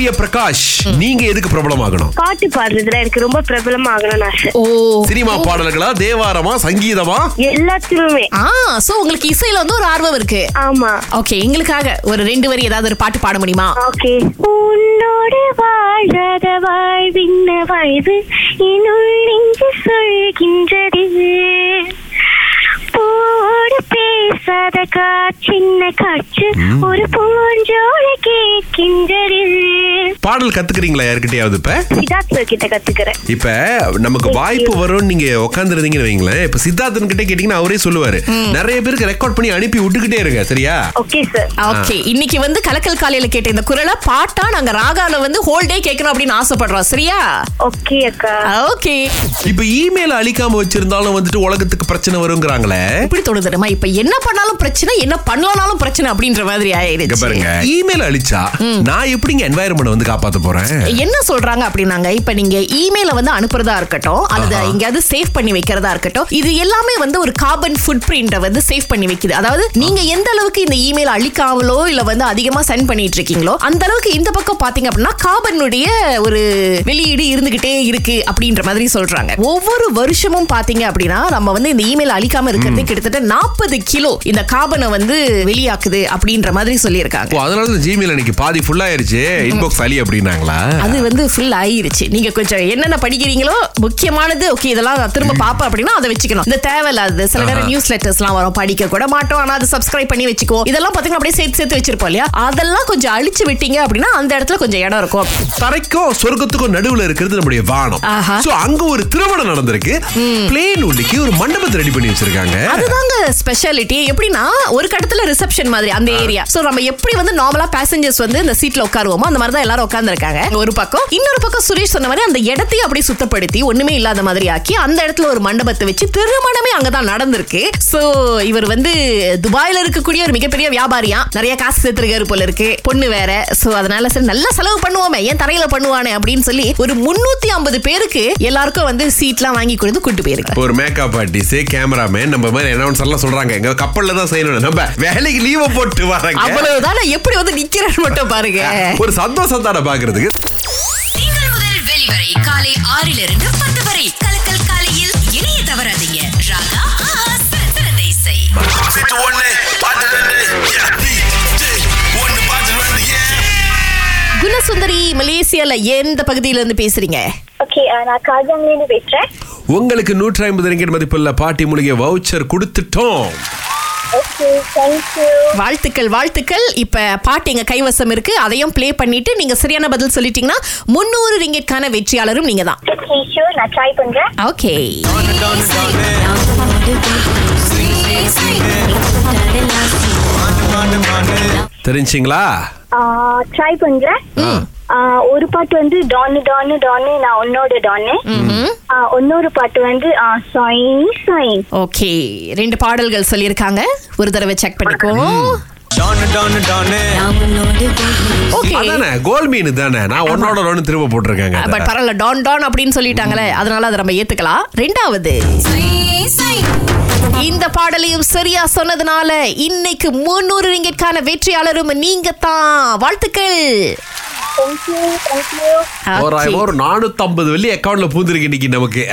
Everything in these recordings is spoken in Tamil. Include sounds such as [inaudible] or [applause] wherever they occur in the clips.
பிரிய பிரகாஷ் நீங்க எதுக்கு பிரபலம் ஆகணும் பாட்டு பாடுறதுல எனக்கு ரொம்ப பிரபலம் ஆகணும்னு ஆசை. ஓ. சினிமா பாடல்களா தேவாரமா சங்கீதமா? எல்லாத்துலயுமே ஆ சோ உங்களுக்கு இசையில வந்து ஒரு ஆர்வம் இருக்கு. ஆமா. ஓகே எங்களுக்காக ஒரு ரெண்டு வரி ஏதாவது ஒரு பாட்டு பாட முடியுமா? ஓகே உன்னோடு வாழாத வாழ்வின்ன வாழ்வு என்னுள் நெஞ்சு சொல்கின்றது. போடு பேசாத காற்றின்ன காற்று ஒரு பூஞ்சோட கேட்கின்றது. பாடல் கத்துக்கிறீங்களா யாருக்கிட்டயாவது இப்ப? சித்தார்த் sir கிட்ட கத்துக்கிறேன். இப்ப நமக்கு வாய்ப்பு வரும்னு நீங்க உட்காந்துருந்தீங்கன்னு வைங்களேன். இப்ப சித்தார்த்தன் கிட்ட கேட்டீங்கன்னா அவரே சொல்லுவாரு. நிறைய பேருக்கு ரெக்கார்ட் பண்ணி அனுப்பி விட்டுக்கிட்டே இருங்க சரியா? ஓகே சார் ஓகே இன்னைக்கு வந்து கலக்கல் காலையில கேட்ட இந்த குரலை பாட்டா நாங்க ராகால வந்து ஹோல் டே கேட்கணும் அப்படின்னு ஆசைப்படுறோம் சரியா? ஓகே அக்கா. ஓகே இப்ப இமெயில் அழிக்காம வச்சிருந்தாலும் வந்துட்டு உலகத்துக்கு பிரச்சனை வருங்கிறாங்களே? எப்படி தோணுது தெரியுமா இப்ப என்ன பண்ணாலும் பிரச்சனை என்ன பண்ணலனாலும் பிரச்சனை அப்படின்ற மாதிரி இங்க ஆயிடுச்சு. பாருங்க இமெயில் அழிச்சா நான் எப்படிங்க என்வாயர்மெண்ட் வந்து காப்பாத்த போறேன். என்ன சொல்றாங்க அப்படின்னாங்க இப்ப நீங்க இமெயில வந்து அனுப்புறதா இருக்கட்டும் அல்லது. எங்கேயாவது சேவ் பண்ணி வைக்கிறதா இருக்கட்டும் இது எல்லாமே வந்து ஒரு கார்பன் ஃபுட் பிரிண்ட வந்து சேவ் பண்ணி வைக்குது. அதாவது நீங்க எந்த அளவுக்கு இந்த இமெயில் அழிக்காமலோ இல்ல வந்து அதிகமா சென்ட் பண்ணிட்டு இருக்கீங்களோ அந்த அளவுக்கு இந்த பக்கம் பாத்தீங்க அப்படின்னா கார்பனுடைய ஒரு வெளியீடு இருந்துகிட்டே இருக்கு அப்படின்ற மாதிரி சொல்றாங்க. ஒவ்வொரு வருஷமும் பாத்தீங்க அப்படின்னா நம்ம வந்து இந்த இமெயில் அழிக்காம இருக்கிறது கிட்டத்தட்ட நாற்பது கிலோ இந்த கார்பனை வந்து வெளியாக்குது அப்படின்ற மாதிரி சொல்லியிருக்காங்க. அதனால தான் ஜிமெயில் அன்னைக்கு பாதி ஃபுல் ஆயிருச்சு. இன்பாக்ஸ் அழி அப்படின்னாங்களா? அது வந்து ஃபுல் ஆயிருச்சு. நீங்க கொஞ்சம் என்னென்ன படிக்கிறீங்களோ முக்கியமானது ஓகே இதெல்லாம் திரும்ப பாப்பேன் அப்படின்னா அதை வச்சுக்கணும். இந்த தேவையில்லாது சில நேரம் நியூஸ் லெட்டர்ஸ்லாம் வரும் படிக்க கூட மாட்டோம் ஆனா அதை சப்ஸ்கிரைப் பண்ணி வச்சுக்கோ இதெல்லாம் பாத்தீங்கன்னா அப்படியே சேர்த்து சேர்த்து வச்சிருப்போம் இல்லையா? அதெல்லாம் கொஞ்சம் அழிச்சு விட்டீங்க அப்படின்னா அந்த இடத்துல கொஞ்சம் இடம் இருக்கும். தரைக்கும் சொர்க்கத்துக்கும் நடுவுல இருக்கிறது நம்முடைய வானம். சோ அங்க ஒரு திருமணம் நடந்திருக்கு. பிளேன் உள்ளிக்கு ஒரு மண்டபத்தை ரெடி பண்ணி வச்சிருக்காங்க. அதுதாங்க ஸ்பெஷாலிட்டி எப்படின்னா ஒரு கட்டத்துல ரிசப்ஷன் மாதிரி அந்த ஏரியா சோ நம்ம எப்படி வந்து நார்மலா பேசஞ்சர்ஸ் வந்து இந்த சீட்ல உட்காருவோமோ அந்த மாதிரி தான் எல்லாரும் உட்கார்ந்துருக்காங்க. ஒரு பக்கம் இன்னொரு பக்கம் சுரேஷ் சொன்ன மாதிரி அந்த இடத்தையும் அப்படியே சுத்தப்படுத்தி ஒண்ணுமே இல்லாத மாதிரி ஆக்கி அந்த இடத்துல ஒரு மண்டபத்தை வச்சு திருமணமே அங்கதான் நடந்திருக்கு. சோ இவர் வந்து துபாயில இருக்கக்கூடிய ஒரு மிகப்பெரிய வியாபாரியா நிறைய காசு சேர்த்திருக்காரு போல இருக்கு. பொண்ணு வேற. சோ அதனால சரி நல்ல செலவு பண்ணுவோமே ஏன் தரையில பண்ணுவானே அப்படின்னு சொல்லி ஒரு முன்னூத்தி ஐம்பது பேருக்கு எல்லாருக்கும் வந்து சீட்லாம் வாங்கி கொடுத்து கூட்டு போயிருக்கு இப்போ ஒரு மேக்கப் ஆர்டிஸ்ட் கேமராமேன் நம்ம மாதிரி அனௌன்ஸ் எல்லாம் சொல்றாங்க. எங்க கப்பல்ல தான் செய்யணும் நம்ம வேலைக்கு லீவ போட்டு வராங்க அவ்வளவுதானே எப்படி வந்து நிக்கிறேன்னு மட்டும் பாருங்க. ஒரு சந்தோஷம் தானே பாக்குறதுக்கு. முதல் வெளிவரை காலை ஆறிலிருந்து பத்து வரை. கலக்கல் காலையில் இணைய தவறாதீங்க. Raaga the yeah. குணசுந்தரி மலேசியால எந்த பகுதியில இருந்து பேசுறீங்க? ஓகே நான் காஜாங்லேருந்து பேசுறேன். உங்களுக்கு நூற்றி ஐம்பது ரிங்கெட் மதிப்புள்ள பாட்டி மூலிகை வவுச்சர் கொடுத்துட்டோம். வாழ்த்துக்கள் வாழ்த்துக்கள். இப்ப பாட்டு எங்க கைவசம் இருக்கு. அதையும் ப்ளே பண்ணிட்டு நீங்க சரியான பதில் சொல்லிட்டீங்கன்னா முன்னூறு ரிங்கெட்கான வெற்றியாளரும் நீங்க தான் நான் ட்ரை பண்றேன். ஓகே தெரிஞ்சிங்களா? ட்ரை பண்றேன். ஒரு பாட்டு வந்து டானு டானு டானு நான் உன்னோட டானு ஆ, இன்னொரு பாட்டு வந்து சாயின் சாயின் ஓகே. ரெண்டு பாடல்கள் சொல்லியிருக்காங்க. ஒரு தடவை செக் பண்ணிக்கோ ஓகே. அதானே? கோல் மீன் தானே? நான் உன்னோட ஒன்று திரும்ப போட்டிருக்காங்க பட். பரவாயில்ல டான் டான் அப்படின்னு சொல்லிட்டாங்களே அதனால அதை நம்ம ஏத்துக்கலாம். ரெண்டாவது. இந்த பாடலையும் சரியா சொன்னதுனால இன்னைக்கு முன்னூறு ரிங்கெட்கான வெற்றியாளரும் நீங்க தான் வாழ்த்துக்கள். தோராயமா ஒரு நானூத்தி வெள்ளி அக்கௌண்ட்ல பூந்திருக்கு இன்னைக்கு நமக்கு?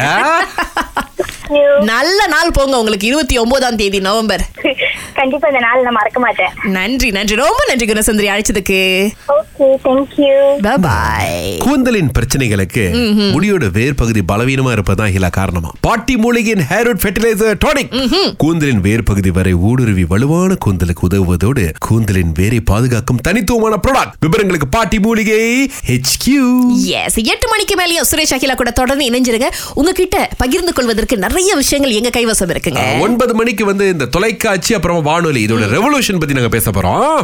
நல்ல நாள் போங்க. உங்களுக்கு இருபத்தி ஒன்பதாம் தேதி நவம்பர். [laughs] கண்டிப்பா இந்த நாள் நான் மறக்க மாட்டேன். நன்றி நன்றி. ரொம்ப நன்றி குணசுந்தரி அழைச்சதுக்கு. ஓகே தேங்க்யூ பாய் கூந்தலின் பிரச்சனைகளுக்கு முடியோட வேர் பகுதி பலவீனமா இருப்பதான் இல காரணமா. பாட்டி மூலிகையின் ஹேர்வுட் ஃபெர்டிலைசர் டானிக் கூந்தலின் வேர் பகுதி வரை ஊடுருவி வலுவான கூந்தலுக்கு உதவுவதோடு கூந்தலின் வேரை பாதுகாக்கும் தனித்துவமான ப்ராடக்ட் விவரங்களுக்கு பாட்டி மூலிகை HQ எஸ் எட்டு மணிக்கு மேலேயும் சுரேஷ் அகிலா கூட தொடர்ந்து இணைஞ்சிருங்க. உங்ககிட்ட பகிர்ந்து கொள்வதற்கு நிறைய விஷயங்கள் எங்க கைவசம் இருக்குங்க. ஒன்பது மணிக்கு வந்து இந்த தொலைக்காட்சி அப்புறம் வானொலி இதோட ரெவல்யூஷன் பத்தி நாங்க பேச போறோம்.